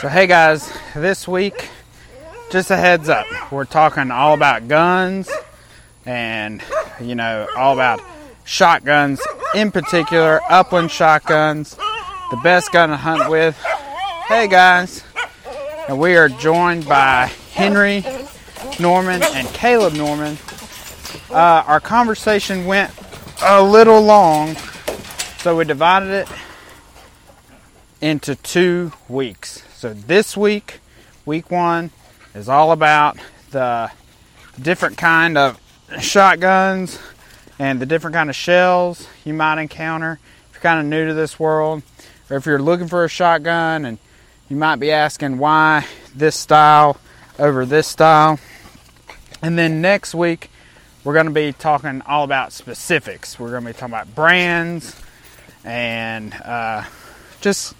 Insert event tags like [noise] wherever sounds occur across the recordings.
So, hey guys, this week, just a heads up, we're talking all about guns and, you know, all about shotguns, in particular, upland shotguns, the best gun to hunt with. Hey guys, and we are joined by Henry Norman and Caleb Norman. Uh, our conversation went a little long, so we divided it into two weeks. So this week, week one, is all about the different kind of shotguns and the different kind of shells you might encounter if you're kind of new to this world, or if you're looking for a shotgun and you might be asking why this style over this style. And then next week, we're going to be talking all about specifics. We're going to be talking about brands and uh, just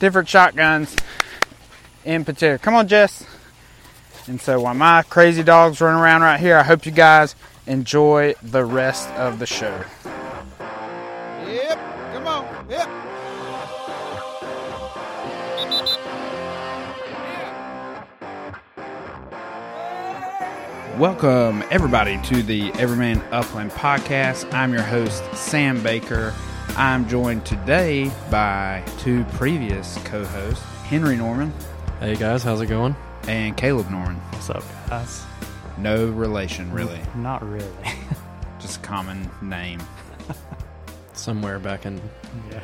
different shotguns in particular. Come on, Jess. And so while my crazy dogs run around right here, I hope you guys enjoy the rest of the show. Yep, come on, yep. Welcome, everybody, to the Everyman Upland podcast. I'm your host, Sam Baker. I'm joined today by two previous co hosts, Henry Norman Hey guys, how's it going? and Caleb Norman. What's up, guys? No relation, really, Not really. [laughs] just a common name. [laughs] Somewhere back in yeah,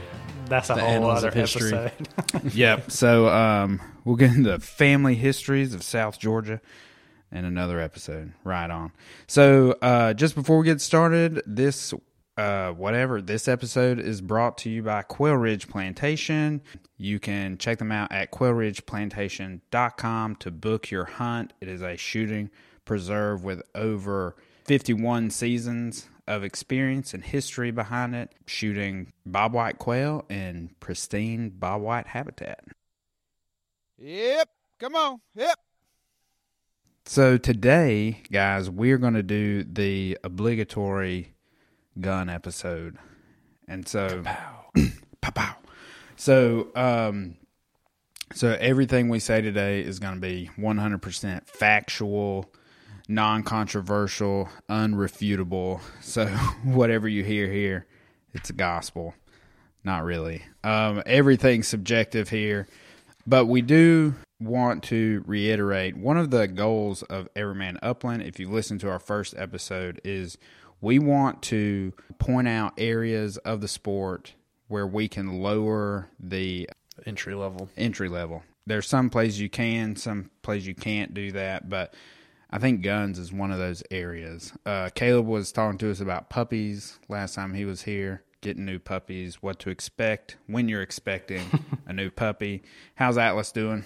that's a The whole annals other of history. episode. [laughs] yep. So um, we'll get into family histories of South Georgia in another episode. Right on. So uh, just before we get started, this uh, whatever this episode is brought to you by Quail Ridge Plantation. You can check them out at quailridgeplantation.com to book your hunt. It is a shooting preserve with over 51 seasons of experience and history behind it, shooting bobwhite quail in pristine bobwhite habitat. Yep, come on, yep. So today, guys, we're going to do the obligatory gun episode. And so pow [clears throat] pow. So um so everything we say today is going to be 100% factual, non-controversial, unrefutable. So [laughs] whatever you hear here, it's a gospel. Not really. Um everything's subjective here, but we do want to reiterate one of the goals of Everyman Upland if you listen to our first episode is we want to point out areas of the sport where we can lower the entry level. entry level. There's some places you can, some places you can't do that, but I think guns is one of those areas. Uh, Caleb was talking to us about puppies last time he was here, getting new puppies, what to expect when you're expecting [laughs] a new puppy. How's Atlas doing?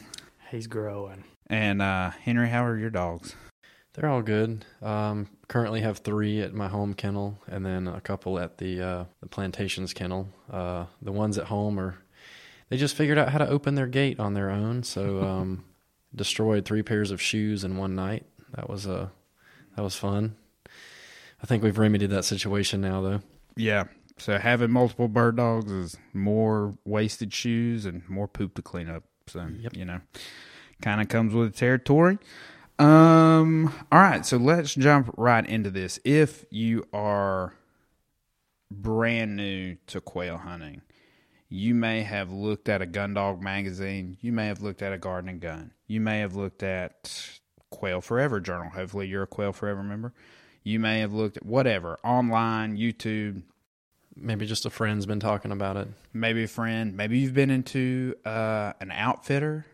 He's growing. And uh, Henry, how are your dogs? They're all good. Um, currently have three at my home kennel, and then a couple at the uh, the plantations kennel. Uh, the ones at home are they just figured out how to open their gate on their own, so [laughs] um, destroyed three pairs of shoes in one night. That was uh, that was fun. I think we've remedied that situation now, though. Yeah. So having multiple bird dogs is more wasted shoes and more poop to clean up. So Yep. you know, kind of comes with the territory. Um. All right. So let's jump right into this. If you are brand new to quail hunting, you may have looked at a gun dog magazine. You may have looked at a Garden & Gun. You may have looked at Quail Forever Journal. Hopefully, you're a Quail Forever member. You may have looked at whatever online, YouTube, Maybe just a friend's been talking about it. maybe a friend, maybe you've been into uh, an outfitter.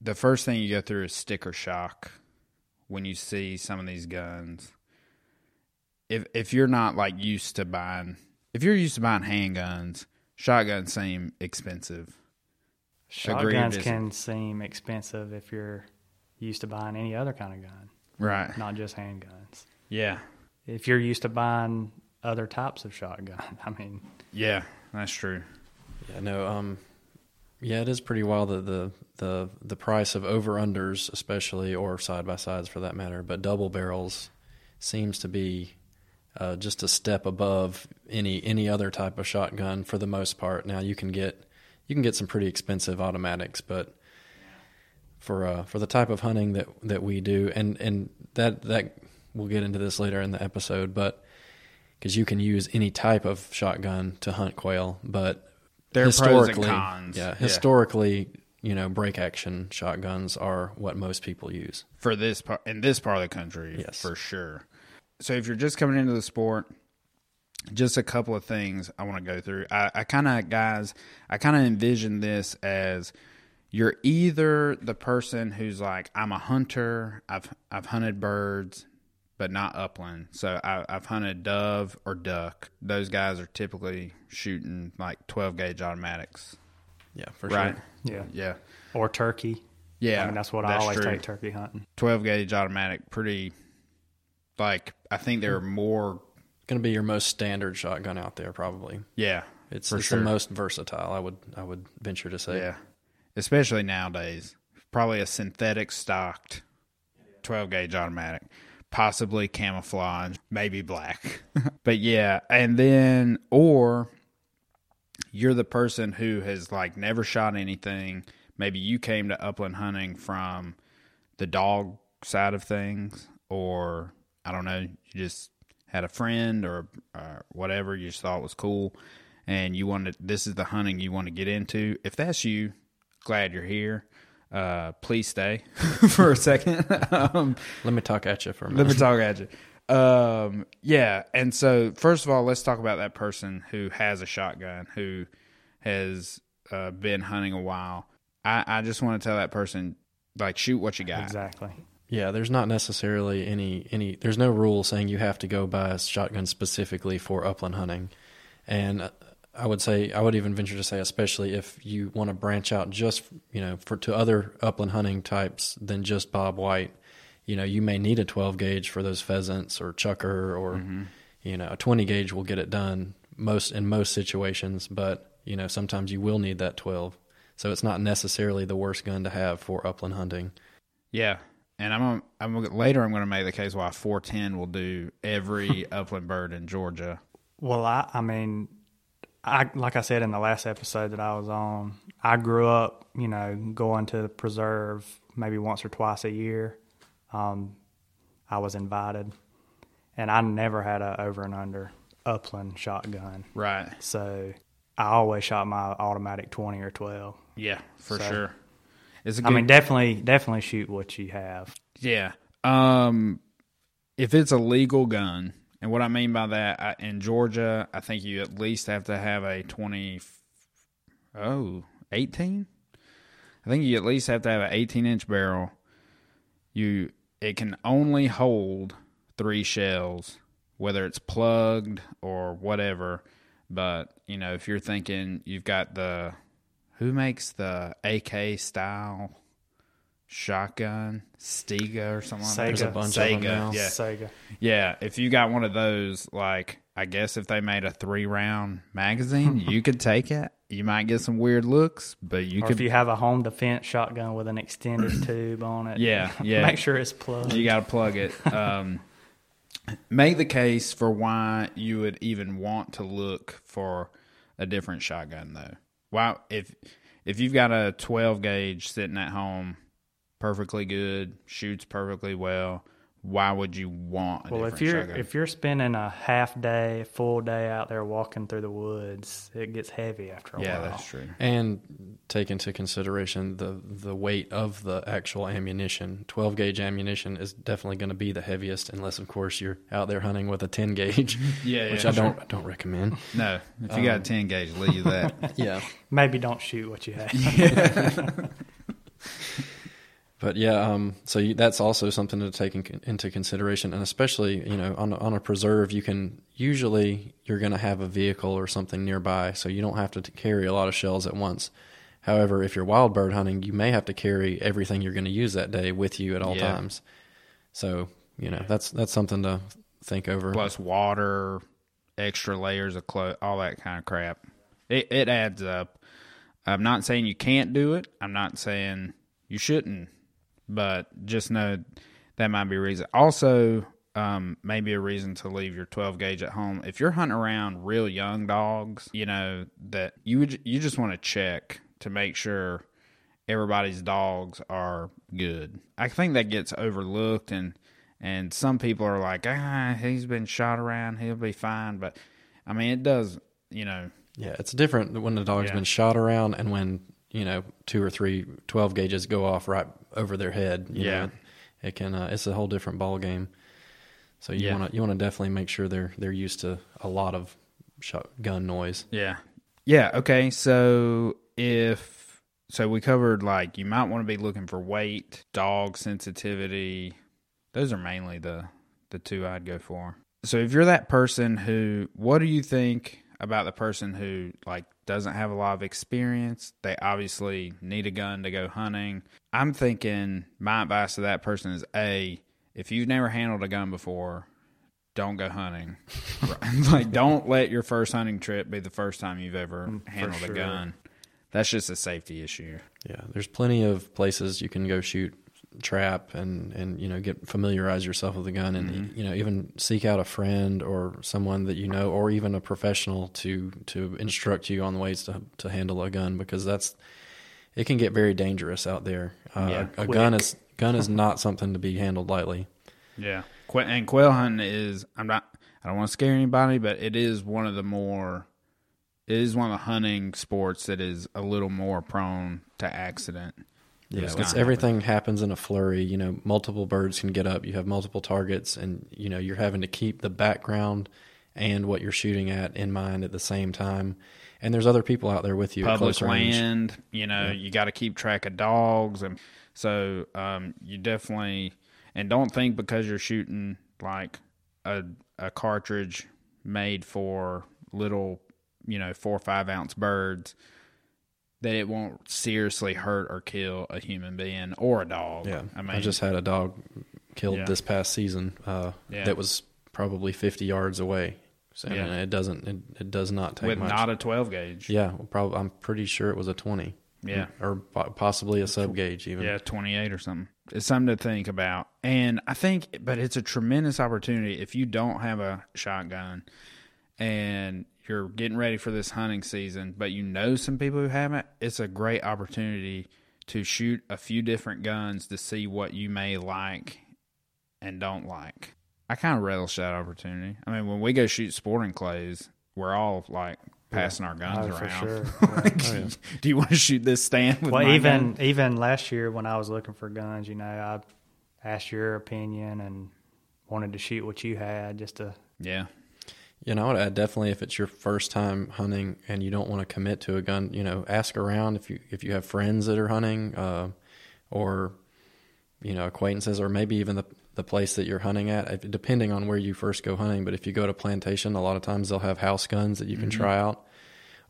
The first thing you go through is sticker shock when you see some of these guns. If if you're not like used to buying, if you're used to buying handguns, shotguns seem expensive. Shotguns can seem expensive if you're used to buying any other kind of gun, Right. not just handguns. Yeah. If you're used to buying other types of shotgun, [laughs] I mean, Yeah, that's true. Yeah, no, um, yeah, it is pretty wild that the the the price of over unders, especially or side by sides for that matter, but double barrels seems to be uh, just a step above any any other type of shotgun for the most part. Now you can get you can get some pretty expensive automatics, but for uh, for the type of hunting that that we do, and and that that we'll get into this later in the episode, but because you can use any type of shotgun to hunt quail, but There are pros and historically, cons. yeah, Yeah. historically, you know, break action shotguns are what most people use. for this part in this part of the country Yes. for sure so if you're just coming into the sport just a couple of things i want to go through i, I kind of guys i kind of envision this as you're either the person who's like i'm a hunter i've i've hunted birds but not upland so I, i've hunted dove or duck those guys are typically shooting like 12 gauge automatics Yeah, for right sure. Yeah. yeah Or turkey. yeah I mean, that's what I always true. take turkey hunting. 12 gauge automatic pretty like i think there are more Going to be your most standard shotgun out there, probably. yeah It's, for it's sure the most versatile. I would I would venture to say. yeah especially nowadays probably a synthetic stocked 12 gauge automatic possibly camouflage maybe black. [laughs] But yeah and then or you're the person who has like never shot anything. Maybe you came to upland hunting from the dog side of things or i don't know you just had a friend or uh, whatever you just thought was cool and you wanted this is the hunting you want to get into. If that's you glad you're here uh, please stay [laughs] for a second [laughs] um, Let me talk at you for a minute. let me talk at you. Um, yeah, and so first of all, let's talk about that person who has a shotgun, who has uh, been hunting a while. I, I just want to tell that person, like, shoot what you got. Exactly. Yeah, there's not necessarily any any. There's no rule saying you have to go buy a shotgun specifically for upland hunting, and uh, I would say I would even venture to say, especially if you want to branch out just you know for to other upland hunting types than just bobwhite. You know, you may need a 12 gauge for those pheasants or chukar, or mm-hmm. you know, a 20 gauge will get it done most in most situations. But you know, sometimes you will need that 12. So it's not necessarily the worst gun to have for upland hunting. Yeah, and I'm gonna, I'm gonna, later. I'm going to make the case why 410 will do every [laughs] upland bird in Georgia. Well, I, I mean, I like I said in the last episode that I was on, I grew up, you know, going to the preserve maybe once or twice a year. Um, I was invited, and I never had a over and under upland shotgun. Right. So I always shot my automatic twenty or twelve. Yeah, for So- sure. It's a I good, mean, definitely, definitely shoot what you have. Yeah. Um, if it's a legal gun, and what I mean by that, I, in Georgia, I think you at least have to have a 20, oh, 18? I think you at least have to have an 18 inch barrel. You, it can only hold three shells, whether it's plugged or whatever. But, you know, if you're thinking you've got the, who makes the AK style shotgun? Saiga or something like that? There's a bunch of them now. Yeah. Saiga. Yeah, if you got one of those, like I guess if they made a three round magazine, [laughs] you could take it. You might get some weird looks, but you Or could. if you have a home defense shotgun with an extended [clears throat] tube on it, Yeah, [laughs] yeah. make sure it's plugged. you got to plug it. Um, make the case for why you would even want to look for a different shotgun, though. Why, if if you've got a twelve gauge sitting at home, perfectly good, shoots perfectly well. Why would you want a Well, if you're shotgun? if you're spending a half day, full day out there walking through the woods, it gets heavy after a yeah, while. Yeah, that's true. and take into consideration the the weight of the actual ammunition. 12 gauge ammunition is definitely going to be the heaviest, unless of course you're out there hunting with a 10 gauge, [laughs] Yeah, which yeah, I sure. don't I don't recommend. No, if you got a um, ten gauge, leave that. [laughs] Yeah, Maybe don't shoot what you have. [laughs] but yeah, um, so you, that's also something to take in, into consideration, and especially you know on a, on a preserve, you can usually you're going to have a vehicle or something nearby, so you don't have to carry a lot of shells at once. However, if you're wild bird hunting, you may have to carry everything you're going to use that day with you at all Yeah. times. So you know that's that's something to think over. Plus water, extra layers of clothes, all that kind of crap. It it adds up. I'm not saying you can't do it. I'm not saying you shouldn't, but just know that might be a reason. Also, um, maybe a reason to leave your 12 gauge at home. If you're hunting around real young dogs, you know that you would you just want to check to make sure everybody's dogs are good. I think that gets overlooked and and some people are like, ah, he's been shot around, he'll be fine. But I mean, it does, you know. Yeah, it's different when the dog's Yeah. been shot around and when, you know, two or three 12 gauges go off right over their head. you Yeah. know, it can, uh, it's a whole different ball game. So you Yeah. want to, you want to definitely make sure they're, they're used to a lot of shot, gun noise. Yeah. Yeah. Okay. So if so, we covered like you might want to be looking for weight, dog sensitivity. Those are mainly the the two I'd go for. So if you're that person who, what do you think about the person who like doesn't have a lot of experience? They obviously need a gun to go hunting. I'm thinking my advice to that person is a if you've never handled a gun before, don't go hunting. [laughs] [laughs] like, don't let your first hunting trip be the first time you've ever mm, handled sure. a gun. That's just a safety issue. Yeah. There's plenty of places you can go shoot trap and, and, you know, get familiarize yourself with the gun and, you know, even seek out a friend or someone that you know, or even a professional to, to instruct you on the ways to, to handle a gun because that's, it can get very dangerous out there. Uh, Yeah, a, a gun is gun is not something to be handled lightly. Yeah. And quail hunting is, I'm not, I don't want to scare anybody, but it is one of the more, it is one of the hunting sports that is a little more prone to accident. Yeah, gonna everything happens in a flurry. You know, multiple birds can get up. You have multiple targets, and you know you're having to keep the background and what you're shooting at in mind at the same time. And there's other people out there with you public close range. land. You know, you got to keep track of dogs, and so um, you definitely and don't think because you're shooting like a a cartridge made for little, you know, four or five ounce birds that it won't seriously hurt or kill a human being or a dog. Yeah, I mean, I, just had a dog killed Yeah. this past season uh, Yeah. that was probably 50 yards away. So I mean, Yeah. it doesn't. It, it does not take with much. not a twelve gauge. yeah, well, probably. I'm pretty sure it was a 20. Yeah. or possibly a sub gauge even. Yeah, 28 or something. It's something to think about. And I think, but it's a tremendous opportunity if you don't have a shotgun and you're getting ready for this hunting season, but you know some people who haven't, it's a great opportunity to shoot a few different guns to see what you may like and don't like. I kind of relish that opportunity. I mean, when we go shoot sporting clays, we're all like passing our guns Oh, for around. sure. [laughs] Like, oh, [laughs] Do you want to shoot this stand with well, even gun? even last year when I was looking for guns, you know, I asked your opinion and wanted to shoot what you had just to Yeah. You know, I'd definitely if it's your first time hunting and you don't want to commit to a gun, you know, ask around if you if you have friends that are hunting, uh, or you know acquaintances, or maybe even the the place that you're hunting at, depending on where you first go hunting. But if you go to plantation, a lot of times they'll have house guns that you can try out,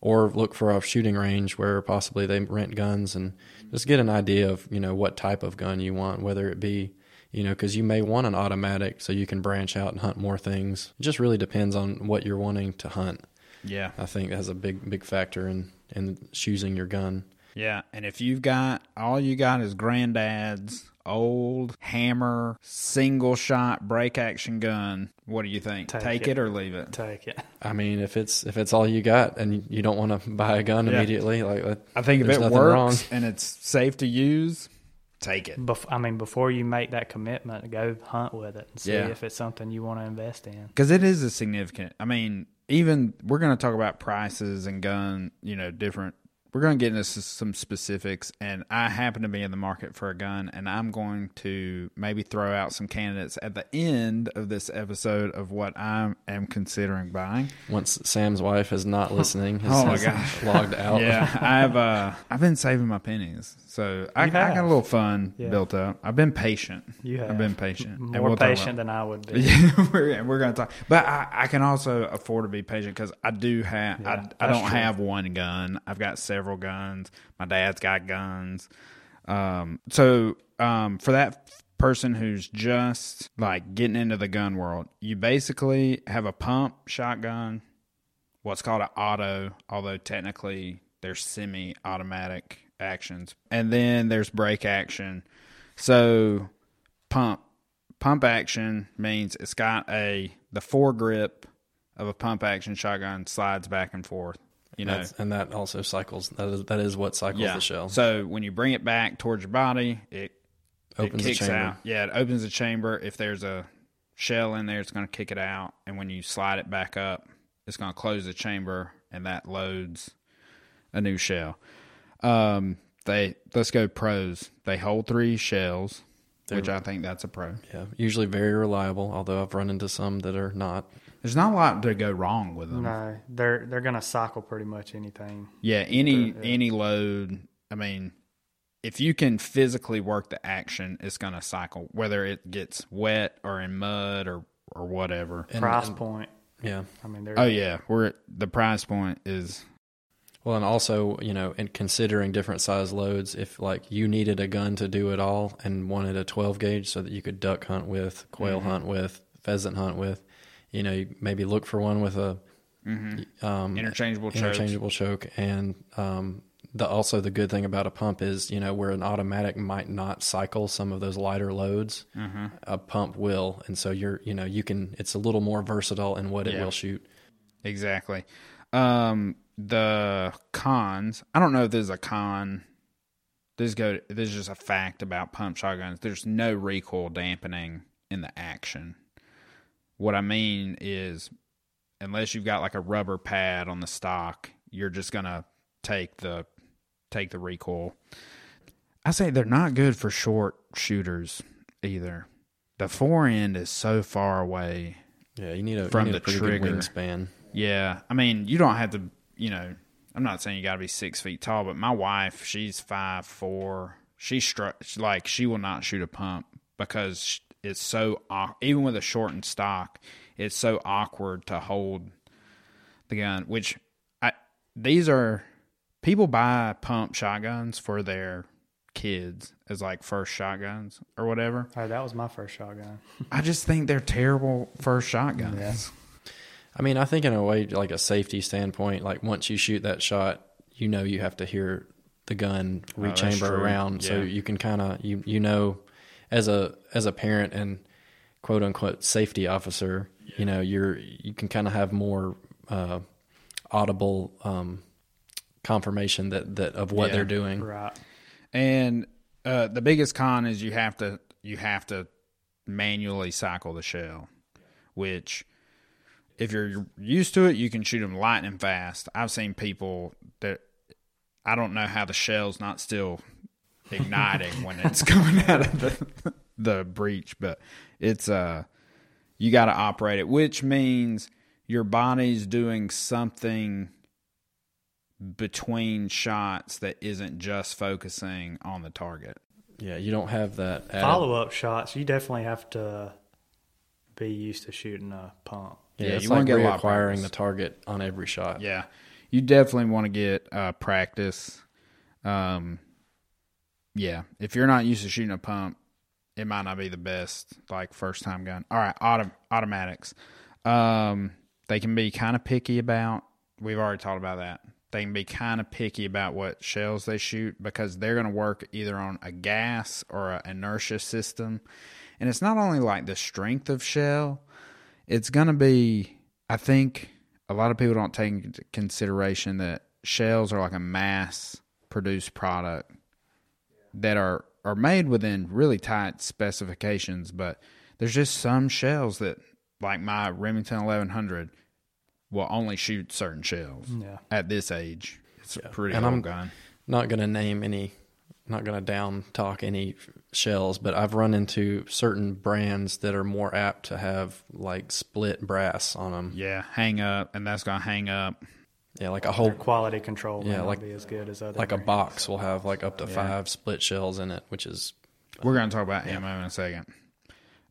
or look for a shooting range where possibly they rent guns and just get an idea of you know what type of gun you want, whether it be you know, because you may want an automatic so you can branch out and hunt more things. It just really depends on what you're wanting to hunt. Yeah. I think that's a big, big factor in in choosing your gun. Yeah, and if you've got all you got is granddad's old hammer single shot break action gun, what do you think? Take Take, it. it. or leave it? take it. I mean, if it's if it's all you got and you don't want to buy a gun Yeah. immediately, like I think if it works wrong. and it's safe to use, take it. Bef- I mean, before you make that commitment, go hunt with it and see Yeah. if it's something you want to invest in. Because it is a significant. I mean, even we're going to talk about prices and gun, you know, different. We're going to get into some specifics, and I happen to be in the market for a gun, and I'm going to maybe throw out some candidates at the end of this episode of what I am considering buying. once Sam's wife is not listening, has, [laughs] Oh my has gosh. logged out. Yeah, I've uh, [laughs] I've been saving my pennies, so I, I got a little fun Yeah. built up. I've been patient. You have I've been patient. And more we'll patient than I would be. [laughs] Yeah, we're, we're going to talk, but I, I can also afford to be patient because I do have yeah, i, I don't true. have one gun. I've got several guns. My dad's got guns. Um, so um, for that person who's just like getting into the gun world, you basically have a pump shotgun, what's called an auto, although technically they're semi-automatic actions, and then there's break action. So pump pump action means it's got a the foregrip of a pump action shotgun slides back and forth. You know, That's, and that also cycles. That is that is what cycles the shell. So when you bring it back towards your body, it Opens it the chamber. out. Yeah, it opens the chamber. If there's a shell in there, it's going to kick it out. And when you slide it back up, it's going to close the chamber, and that loads a new shell. Um, they let's go pros. They hold three shells, which I think that's a pro. Yeah, usually very reliable. Although I've run into some that are not. There's not a lot to go wrong with them. No, they're they're gonna cycle pretty much anything. Yeah, any any load. I mean, if you can physically work the action, it's going to cycle, whether it gets wet or in mud or or whatever. And, Price and- point. yeah. I mean, they're Oh yeah, we're the price point is Well, and also, you know, in considering different size loads, if like you needed a gun to do it all and wanted a 12 gauge so that you could duck hunt with, quail Mm-hmm. hunt with, pheasant hunt with, you know, maybe look for one with a um, interchangeable interchangeable choke. And um, the also the good thing about a pump is, you know, where an automatic might not cycle some of those lighter loads, Mm-hmm. a pump will, and so you're, you know, you can. It's a little more versatile in what it will shoot. Exactly. Um, the cons. I don't know if there's a con. This go. This is just a fact about pump shotguns. There's no recoil dampening in the action. What I mean is, unless you've got like a rubber pad on the stock, you're just gonna take the take the recoil. I say they're not good for short shooters either. The fore end is so far away Yeah, you need a From need the a trigger. wingspan. yeah, I mean, you don't have to, you know. I'm not saying you got to be six feet tall, but my wife, she's five four. She struck like she will not shoot a pump because it's so au- even with a shortened stock, it's so awkward to hold the gun. Which I these are people buy pump shotguns for their kids as like first shotguns or whatever. Oh, that was my first shotgun. [laughs] I just think they're terrible first shotguns. Yeah. I mean, I think in a way, like a safety standpoint, like once you shoot that shot, you know you have to hear the gun Oh, rechamber true. around, so you can kind of you you know, as a as a parent and quote unquote safety officer, you know you're you can kind of have more uh, audible um, confirmation that that of what Yeah. they're doing. Right. And uh, the biggest con is you have to you have to manually cycle the shell, which if you're used to it, you can shoot them lightning fast. I've seen people that I don't know how the shell's not still igniting [laughs] when it's coming out of the the breech, but it's uh you got to operate it, which means your body's doing something between shots that isn't just focusing on the target. Yeah, you don't have that Follow up shots. You definitely have to be used to shooting a pump. Yeah, Yeah, it's you wanna like get a lot of reacquiring the target on every shot. Yeah, you definitely want to get uh, practice. Um, yeah, if you're not used to shooting a pump, it might not be the best like first time gun. All right, auto, automatics. Um, they can be kind of picky about. We've already talked about that. They can be kind of picky about what shells they shoot because they're going to work either on a gas or an inertia system, and it's not only like the strength of shell. It's going to be. I think a lot of people don't take into consideration that shells are like a mass produced product that are are made within really tight specifications but there's just some shells that like my Remington 1100 will only shoot certain shells Yeah. at this age. It's a pretty And old I'm- gun. not going to name any not going to down talk any shells but i've run into certain brands that are more apt to have like split brass on them yeah hang up and that's gonna hang up yeah like a Their whole quality control Yeah, like- be as good as other like a box will have like up to Yeah. five split shells in it which is We're going to talk about ammo in a second.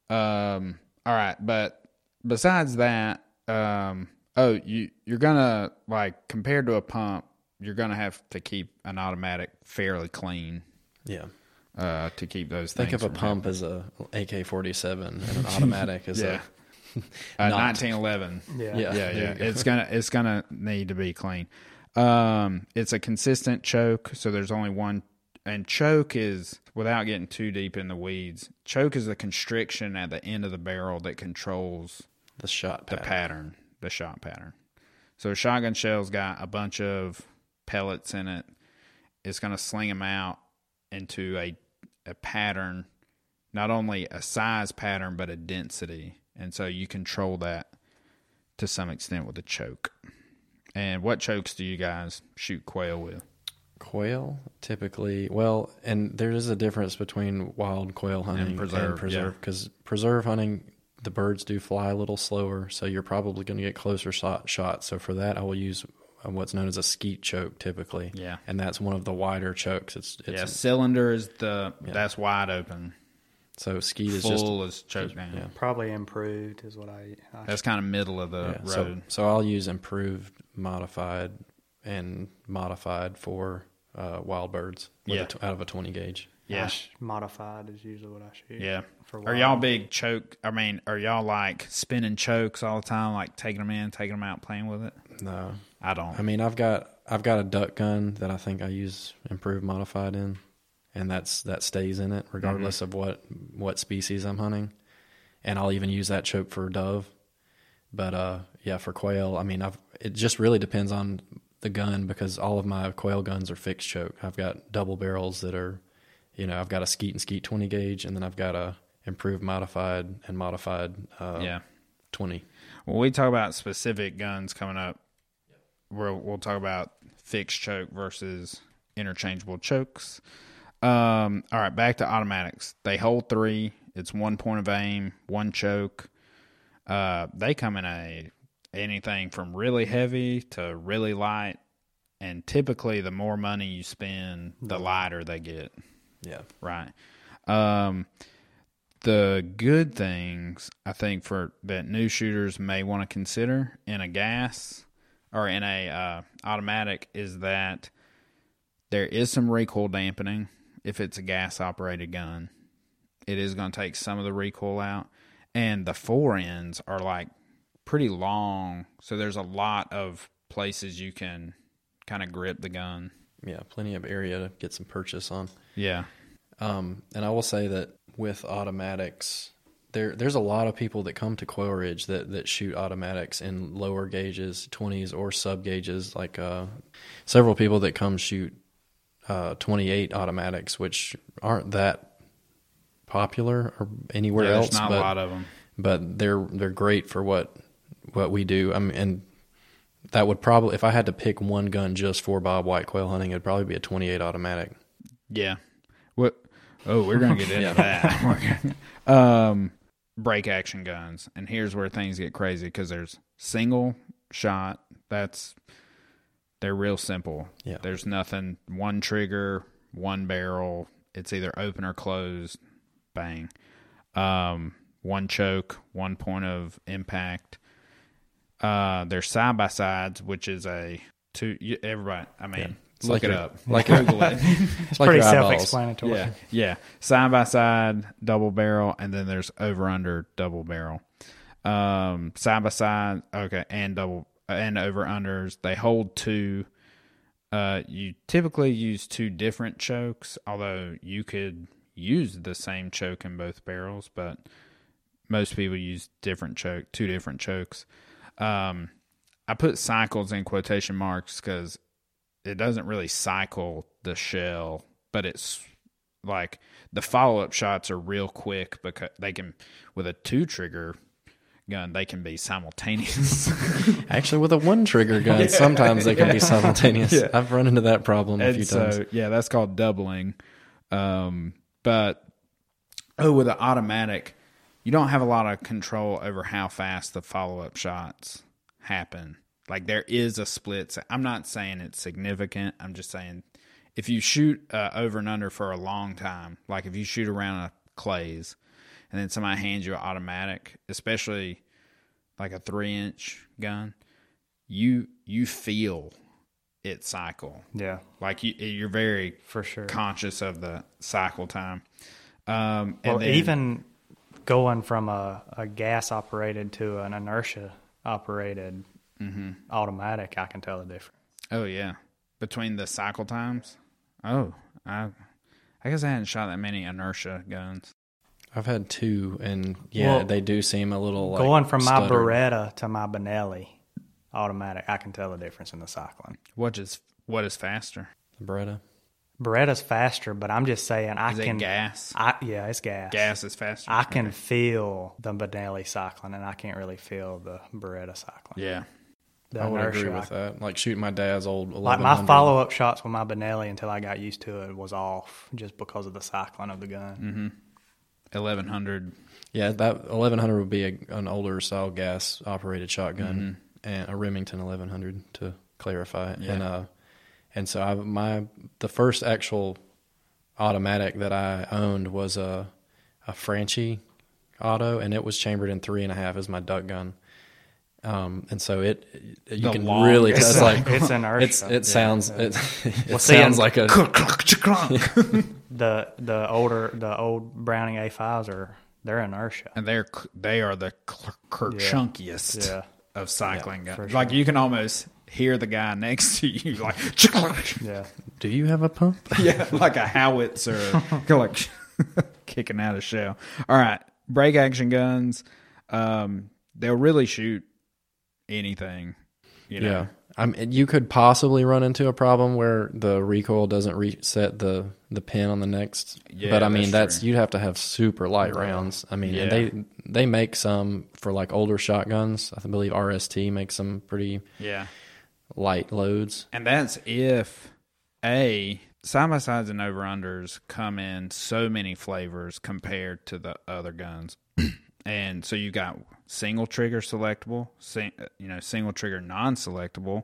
Um, all right, but besides that, um, oh, you you're gonna like compared to a pump, you're gonna have to keep an automatic fairly clean yeah uh, to keep those. Things. Think of a from pump as a ak-47 and an [laughs] automatic as Yeah. a [laughs] Uh, Not. 1911. Yeah. Yeah. yeah, yeah. It's gonna it's gonna need to be clean. Um, it's a consistent choke, so there's only one. And choke is without getting too deep in the weeds. Choke is the constriction at the end of the barrel that controls the shot the pad. pattern, the shot pattern. So a shotgun shell's got a bunch of pellets in it. It's going to sling them out into a a pattern, not only a size pattern but a density, and so you control that to some extent with a choke. And what chokes do you guys shoot quail with? Quail typically, well, and there is a difference between wild quail hunting preserve, and preserve because preserve hunting, the birds do fly a little slower, so you're probably going to get closer shot shots. So for that, I will use uh, what's known as a skeet choke typically. Yeah. and that's one of the wider chokes. It's it's yeah, cylinder is the that's wide open. So skeet is just Full is choked down. yeah. Probably improved is what I. I That's kind of middle of the Yeah, road. so I'll use improved, modified, and modified for uh, wild birds with Yeah. a t- out of a 20 gauge. yeah, Ash modified is usually what I shoot. yeah. For Are y'all big choke? I mean, are y'all like spinning chokes all the time, like taking them in, taking them out, playing with it? No, I don't. I mean I've got I've got a duck gun that I think I use improved, modified in, and that's that stays in it regardless of what what species I'm hunting, and I'll even use that choke for dove. But uh, yeah, for quail, I mean, I've it just really depends on the gun because all of my quail guns are fixed choke. I've got double barrels that are, you know, I've got a skeet and skeet 20 gauge, and then I've got a improved, modified, and modified uh, yeah. 20. When we talk about specific guns coming up, we'll we'll talk about fixed choke versus interchangeable chokes. Um, all right, back to automatics. They hold three. It's one point of aim, one choke. Uh, they come in a anything from really heavy to really light, and typically the more money you spend, the lighter they get. Yeah. Right. Um, the good things I think for that new shooters may want to consider in a gas or in a uh, automatic is that there is some recoil dampening if it's a gas operated gun. It is going to take some of the recoil out, and the fore ends are like pretty long, so there's a lot of places you can kind of grip the gun. Yeah. Plenty of area to get some purchase on. Yeah. Um, and I will say that with automatics, there there's a lot of people that come to Quail Ridge that, that shoot automatics in lower gauges, twenties or sub gauges. Like uh, several people that come shoot uh, 28 automatics, which aren't that popular or anywhere yeah else. there's not but, a lot of them. but they're they're great for what what we do. I mean, and that would probably if I had to pick one gun just for bobwhite quail hunting, it'd probably be a 28 automatic. Yeah. What? Oh, we're gonna get [laughs] into Yeah. that. [laughs] Gonna- um, break action guns, and here's where things get crazy because there's single shot. That's they're real simple. Yeah. There's nothing. One trigger, one barrel. It's either open or closed. Bang. Um, one choke, one point of impact. Uh, they're side by sides, which is a two. you- Everybody, I mean, It's look like it your- up. like [laughs] Google it. [laughs] It's like pretty self-explanatory. Yeah, yeah. Side by side, double barrel, and then there's over under double barrel. Um, side by side, okay, and double and over unders. They hold two. Uh, you typically use two different chokes, although you could use the same choke in both barrels, but most people use different choke, two different chokes. Um, I put cycles in quotation marks because it doesn't really cycle the shell, but it's like the follow up shots are real quick because they can with a two trigger gun they can be simultaneous. [laughs] Actually, with a one trigger gun, sometimes they can be [laughs] simultaneous. Yeah. I've run into that problem a few so times. yeah, that's called doubling. Um, but oh, with an automatic, you don't have a lot of control over how fast the follow up shots happen. Like there is a split. se- I'm not saying it's significant. I'm just saying if you shoot uh, over and under for a long time, like if you shoot around a clays, and then somebody hands you an automatic, especially like a three inch gun, you you feel it cycle. Yeah, Like you, you're very for sure. conscious of the cycle time. Um, and well, then- even going from a, a gas operated to an inertia operated Mm-hmm. automatic, I can tell the difference. oh yeah, between the cycle times. Oh, I, I guess I hadn't shot that many inertia guns. I've had two, and yeah, Well, they do seem a little like going from my stuttered. Beretta to my Benelli automatic, I can tell the difference in the cycling. What is what is faster? The Beretta. Beretta's faster, but I'm just saying I Is can it gas? I yeah, it's gas. Gas is faster. I can feel the Benelli cycling, and I can't really feel the Beretta cycling. Yeah. The I would agree inertia, with that. Like shooting my dad's old. Like my follow up shots with my Benelli until I got used to it was off just because of the cycling of the gun. Mm-hmm. Eleven hundred. Yeah, that 1100 would be a, an older style gas operated shotgun and a Remington 1100 to clarify. Mm-hmm. Yeah. And uh, and so I my the first actual automatic that I owned was a a Franchi auto, and it was chambered in three and a half as my duck gun. Um, and so it, you The can long- really It's it's like it's inertia. [laughs] it's it sounds it, [laughs] it Well, sounds like a [laughs] The the older the old Browning A5s are they're inertia. and they're they are the cl- cl- Yeah. chunkiest Yeah. of cycling for guns. sure. Like you can almost hear the guy next to you, [laughs] like Yeah. do you have a pump? [laughs] yeah, like a howitzer, like [laughs] kicking out a shell. All right, break action guns. Um, they'll really shoot anything. You know? Yeah. I mean, you could possibly run into a problem where the recoil doesn't reset the the pin on the next. Yeah, but I mean, that's that's, you'd have to have super light rounds. I mean, and Yeah. they they make some for like older shotguns. I believe RST makes some pretty yeah. light loads. And that's if a side by sides and over unders come in so many flavors compared to the other guns. [clears throat] and so you got single trigger selectable, sing, uh, you know, single trigger non selectable,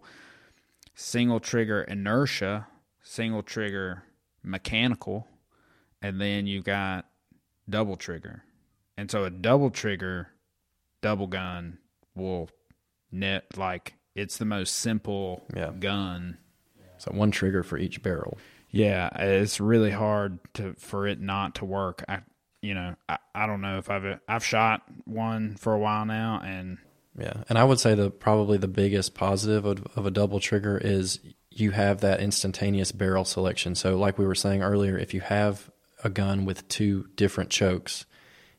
single trigger inertia, single trigger mechanical, and then you got double trigger. And so a double trigger double gun will net like it's the most simple Yeah. gun. So one trigger for each barrel. Yeah, it's really hard to for it not to work. I you know, I, I don't know if I've I've shot one for a while now and Yeah, and I would say the probably the biggest positive of, of a double trigger is you have that instantaneous barrel selection. So, like we were saying earlier, if you have a gun with two different chokes,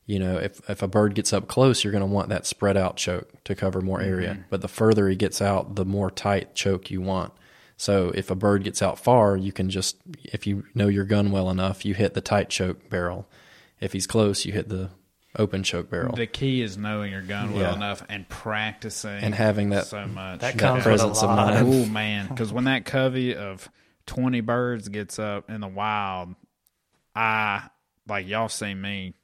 you know, if if a bird gets up close, you're going to want that spread out choke to cover more mm-hmm. area. But the further he gets out, the more tight choke you want. So, if a bird gets out far, you can just if you know your gun well enough, you hit the tight choke barrel. If he's close, you hit the open choke barrel. the key is knowing your gun well Yeah. enough and practicing And having that- so much. That That comes with a presence of mind. Oh man, because when that covey of twenty birds gets up in the wild, I like y'all see me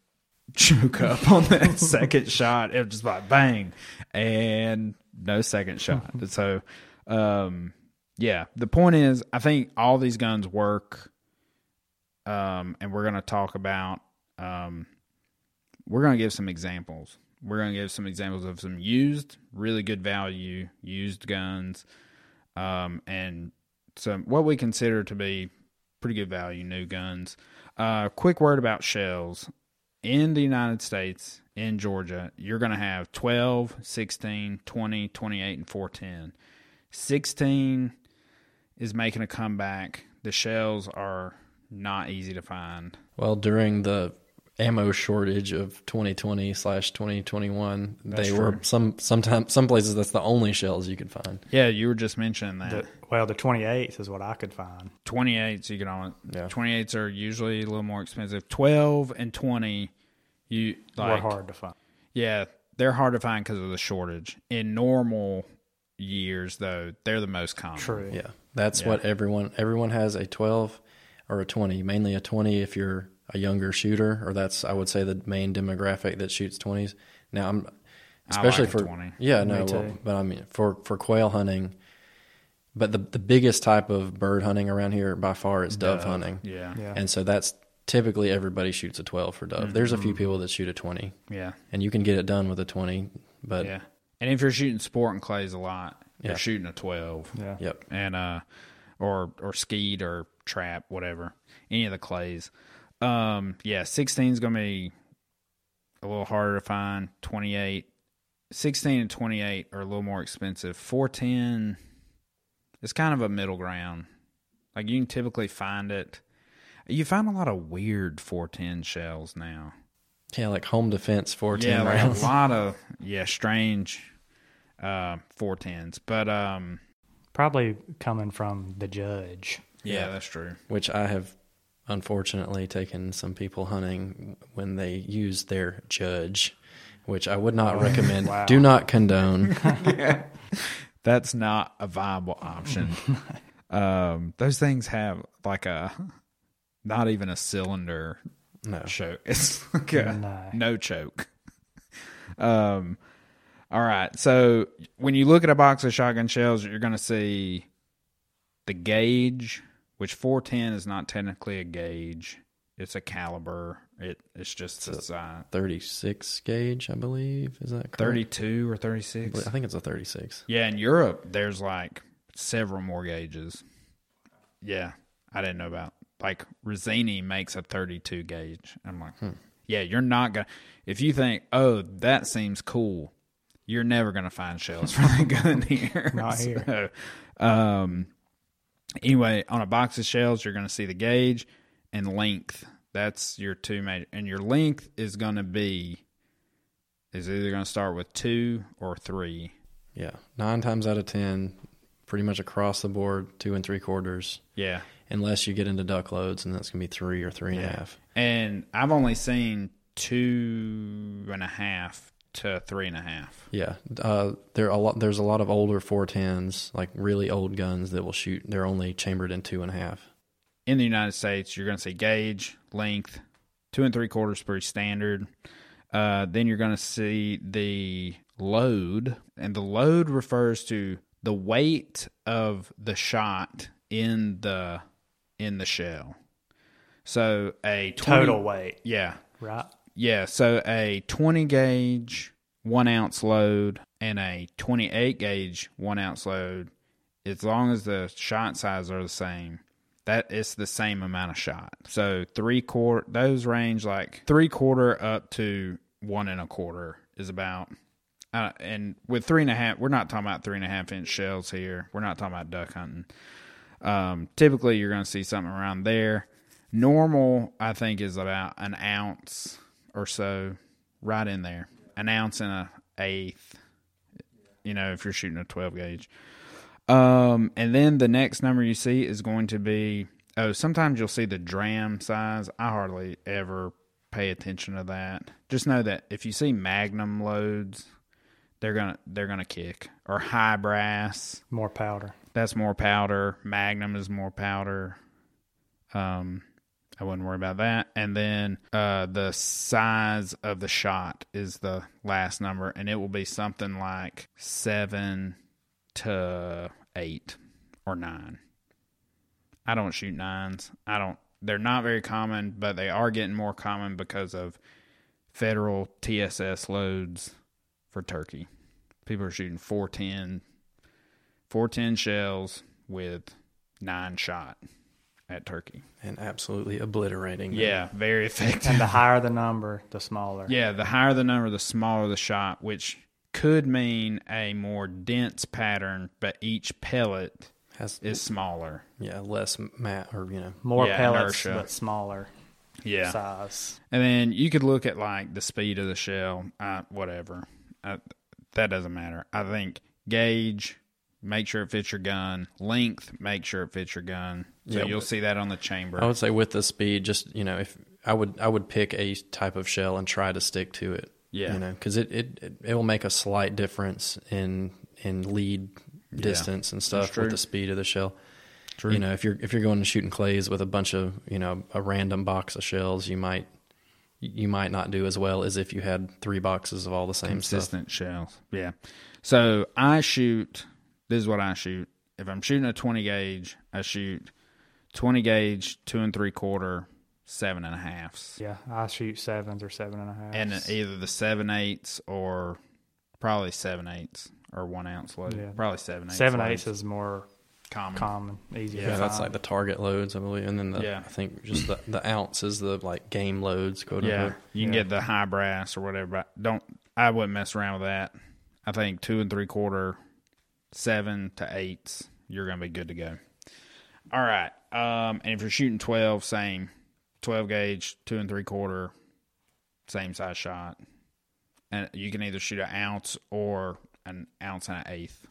choke up on that [laughs] second shot. It was just like bang, and no second shot. [laughs] so, um, yeah. The point is, I think all these guns work. Um, and we're gonna talk about. Um, we're gonna give some examples. We're gonna give some examples of some used, really good value used guns, um, and some what we consider to be pretty good value new guns. Uh, quick word about shells in the United States, in Georgia, you're going to have 12, 16, 20, 28, and 410. 16 is making a comeback. The shells are not easy to find. Well, during the ammo shortage of 2020 slash 2021, That's they were some sometimes some places that's the only shells you could find. Yeah, you were just mentioning that. The, well, the 28th is what I could find. 28s you can only Yeah. 28s are usually a little more expensive 12 and 20 you like Were hard to find. yeah they're hard to find because of the shortage in normal years though they're the most common True. Yeah, that's Yeah. what everyone everyone has a 12 or a 20. Mainly a 20 if you're a younger shooter, or that's I would say the main demographic that shoots 20s. Now I'm especially like a for 20. yeah no, too. well, but I mean for for quail hunting. But the the biggest type of bird hunting around here by far is dove, hunting. yeah Yeah. And so that's typically everybody shoots a 12 for dove. There's a few Mm-hmm. people that shoot a 20, yeah and you can get it done with a 20. But yeah and if you're shooting sporting clays a lot you're Yeah. shooting a 12 Yeah. yep, and uh or or skeet or trap whatever any of the clays um yeah 16 is gonna be a little harder to find 28 16 and 28 are a little more expensive 410 is kind of a middle ground like you can typically find it you find a lot of weird 410 shells now yeah, like home defense 410 yeah like a lot of [laughs] yeah strange uh, four tens. But um, Probably coming from the judge. yeah, that's true. which I have unfortunately taken some people hunting when they use their judge, which I would not recommend. [laughs] Wow. Do not condone. [laughs] That's not a viable option. [laughs] um, those things have like a not even a cylinder No. choke. It's like a No. no choke. Um, all right. So when you look at a box of shotgun shells, you're going to see the gauge, which 410 is not technically a gauge. It's a caliber. It it's just a size. 36 gauge, I believe. Is that correct? 32 or 36. I think it's a 36. Yeah, in Europe, there's like several more gauges. Yeah, I didn't know about. Like Rizzini makes a 32 gauge. I'm like, yeah, you're not gonna. If you think, oh, that seems cool, you're never gonna find shells [laughs] for that gun here. Not [laughs] here. So, um. Anyway, on a box of shells, you're gonna see the gauge and length. That's your two major, and your length is gonna be is either gonna start with two or three. Yeah. Nine times out of 10, pretty much across the board, two and three quarters, Yeah. unless you get into duck loads, and that's going to be three or three and a half. And I've only seen two and a half to three and a half. Yeah, uh, there a lot. There's a lot of older 410s, like really old guns that will shoot. They're only chambered in two and a half. In the United States, you're going to see gauge, length, two and three quarters, pretty standard. Uh, then you're going to see the load, and the load refers to the weight of the shot in the in the shell. So a 20, Total weight, yeah, right? Yeah, so a 20 gauge one ounce load and a 28 gauge one ounce load, as long as the shot size are the same, that is the same amount of shot. So three quarter, those range like three quarter up to one and a quarter is about. Uh, and with three and a half, we're not talking about three and a half inch shells here. We're not talking about duck hunting. Um, typically, you're going to see something around there. Normal, I think, is about an ounce or so, right in there. An ounce and a eighth. You know, if you're shooting a 12 gauge. Um, and then the next number you see is going to be oh, sometimes you'll see the dram size. I hardly ever pay attention to that. Just know that if you see magnum loads, they're gonna they're gonna kick or high brass More powder. that's more powder. Magnum is more powder. Um, I wouldn't worry about that. And then uh, the size of the shot is the last number, and it will be something like seven to eight or nine. I don't shoot nines. I don't. They're not very common, but they are getting more common because of federal TSS loads for turkey. People are shooting 410 410 shells with nine shot at turkey. and absolutely obliterating. them. Yeah, very effective. And the higher the number, the smaller. Yeah, the higher the number, the smaller the shot, which could mean a more dense pattern, but each pellet has is smaller. yeah less mat or you know More Yeah, pellets, inertia. but smaller Yeah. size. And then you could look at like the speed of the shell, uh, whatever. Uh, that doesn't matter. I think gauge, make sure it fits your gun. Length, make sure it fits your gun. So Yeah, you'll see that on the chamber. I would say with the speed, just you know, if I would, I would pick a type of shell and try to stick to it. Yeah. you know, because it, it it will make a slight difference in in lead distance and stuff with the speed of the shell. True. You know, if you're if you're going and shooting clays with a bunch of you know a random box of shells, you might you might not do as well as if you had three boxes of all the same stuff. consistent shells. Yeah. So I shoot. This is what I shoot. If I'm shooting a 20 gauge, I shoot 20 gauge, two and three quarter, seven and a halfs, Yeah, I shoot sevens or seven and a half. and either the seven eighths or probably seven eighths or one ounce load. Yeah. Probably seven eighths. seven eighths is more common. common, easy. Yeah, to that's find. like the target loads, I believe, and then the Yeah. I think just the the ounce is the like game loads, quote Yeah, unquote. you can Yeah. get the high brass or whatever. But don't. I wouldn't mess around with that. I think two and three quarter, seven to eights, you're gonna be good to go. All right. Um, and if you're shooting twelve, same, twelve gauge, two and three quarter, same size shot, and you can either shoot an ounce or an ounce and an eighth.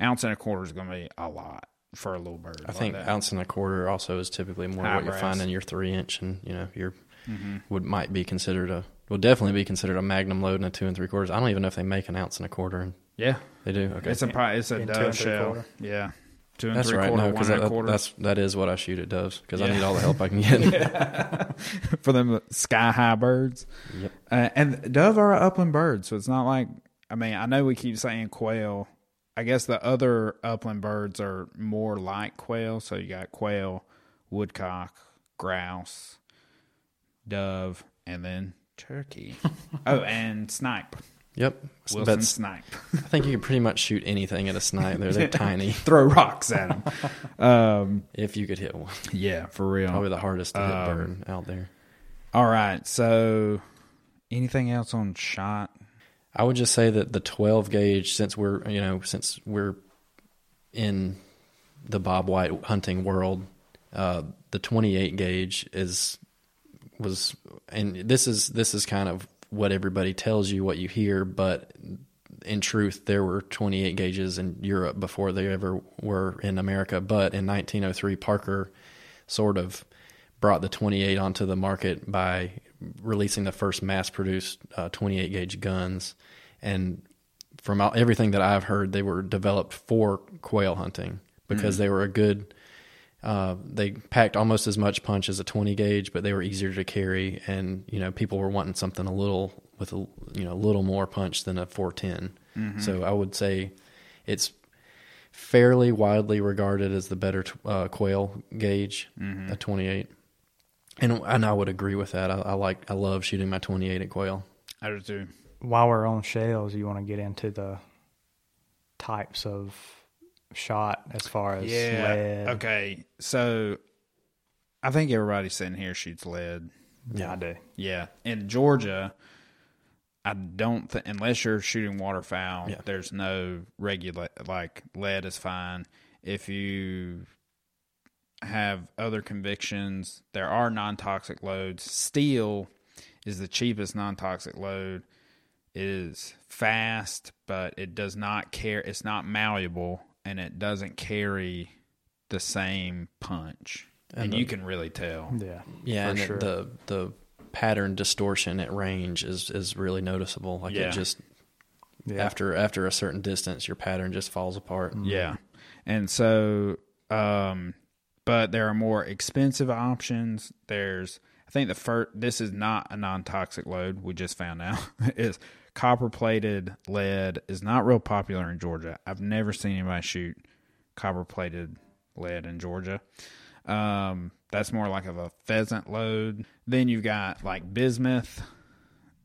Ounce and a quarter is going to be a lot for a little bird. I like think that. ounce and a quarter also is typically more what you're High brass. finding your three inch, and you know your Mm-hmm. would might be considered a would definitely be considered a magnum load and a two and three quarters. I don't even know if they make an ounce and a quarter. And Yeah, they do. Okay, it's a it's a In two dove and three shell. quarter. Yeah, two and that's three right. quarter, No, one because and a quarter. that's that is what I shoot at doves because I need all the help I can get. [laughs] [laughs] for them sky high birds. Yep. Uh, and dove are an upland bird, so it's not like I mean I know we keep saying quail. I guess the other upland birds are more like quail. So you got quail, woodcock, grouse, dove, and then turkey. [laughs] oh, and snipe. Yep. Wilson snipe. [laughs] I think you can pretty much shoot anything at a snipe. They're they're [laughs] tiny. Throw rocks at them. um, If you could hit one, yeah, for real. probably the hardest to hit Um, bird out there. All right. So, anything else on shot? I would just say that the 12 gauge, since we're you know since we're in the bobwhite hunting world, uh, the 28 gauge is was, and this is this is kind of what everybody tells you, what you hear, but in truth, there were 28 gauges in Europe before they ever were in America. But in 1903, Parker sort of brought the 28 onto the market by releasing the first mass-produced uh, 28 gauge guns, and from all, everything that I've heard, they were developed for quail hunting because they were a good. Uh, they packed almost as much punch as a 20 gauge, but they were easier to carry, and you know people were wanting something a little with a you know a little more punch than a 410. So I would say it's fairly widely regarded as the better uh, quail gauge, a 28. And and I would agree with that. I, I like I love shooting my 28 at quail. I do too. While we're on shells, you want to get into the types of shot as far as Yeah. lead. Okay. So, I think everybody sitting here shoots lead. Yeah, I do. Yeah. In Georgia, I don't think unless you're shooting waterfowl, Yeah. there's no regulate like lead is fine. If you have other convictions, there are non-toxic loads. Steel is the cheapest non-toxic load. It is fast, but it does not care. It's not malleable, and it doesn't carry the same punch. And, And the- you can really tell. Yeah, Yeah, for and sure. the the pattern distortion at range is is really noticeable. Like Yeah. it just yeah. after after a certain distance, your pattern just falls apart. Yeah. And so um but there are more expensive options. There's I think the first this is not a non-toxic load, we just found out. [laughs] is copper plated lead is not real popular in Georgia. I've never seen anybody shoot copper plated lead in Georgia. Um that's more like of a pheasant load. Then you've got like bismuth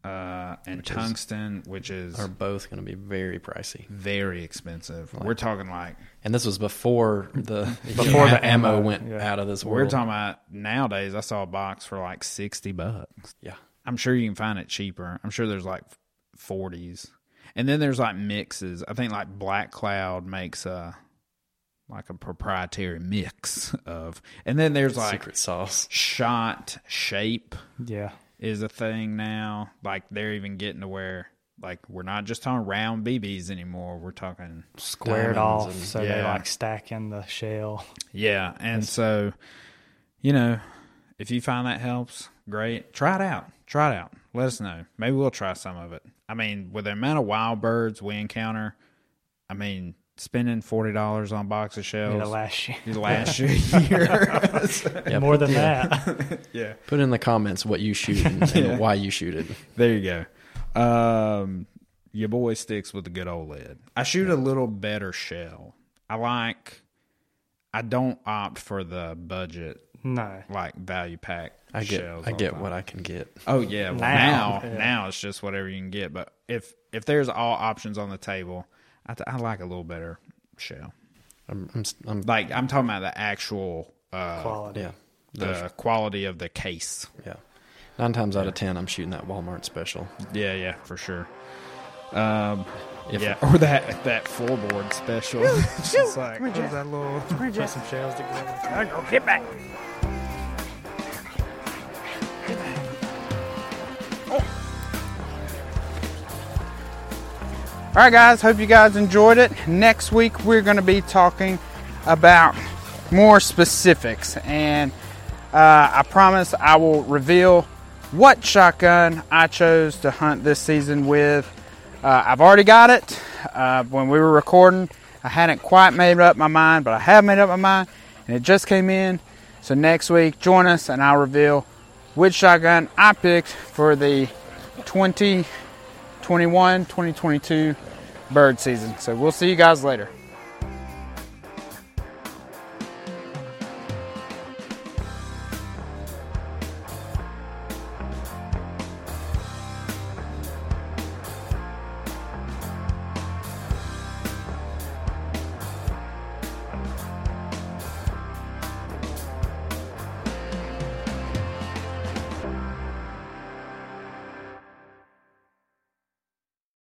uh and tungsten, which is Are both going to be very pricey. very expensive. We're talking like And this was before the [laughs] Before the ammo ammo, went yeah. out of this world. We're talking about nowadays. I saw a box for like sixty bucks. yeah. I'm sure you can find it cheaper. I'm sure there's like forties, and then there's like mixes. I think like Black Cloud makes a like a proprietary mix of, and then there's like Secret sauce. shot shape yeah, is a thing now. Like they're even getting to where like we're not just talking round BBs anymore. We're talking squared Diamonds off and- so they Yeah. like stack in the shell. Yeah, and so, you know, if you find that helps, great. Try it out. Try it out. Let us know. Maybe we'll try some of it. I mean, with the amount of wild birds we encounter, I mean, spending forty dollars on a box of shells You know, last year. [laughs] last year. [laughs] Yeah, More put, than that. [laughs] yeah, Put in the comments what you shoot and, and Yeah. why you shoot it. there you go. Um, your boy sticks with the good old lead. I shoot a little better shell. I like. I don't opt for the budget no. like value pack. I get shells I get what I can get. Oh yeah, well, now Now, now, it's just whatever you can get. But if if there's all options on the table, I, th- I like a little better shell. I'm, I'm, I'm Like I'm talking about the actual uh, Quality. yeah. the quality of the case. Yeah. Nine times out of ten, I'm shooting that Walmart special. Yeah, yeah, for sure. Um, If- yeah, [laughs] or that that floorboard special. [laughs] it's just like what was that little. Put some shells together. Get back. All right, guys, hope you guys enjoyed it. Next week, we're going to be talking about more specifics, and uh, I promise I will reveal what shotgun I chose to hunt this season with. Uh, I've already got it. Uh, when we were recording, I hadn't quite made up my mind, but I have made up my mind, and it just came in. So next week, join us, and I'll reveal which shotgun I picked for the 2021 2022 bird season. So we'll see you guys later.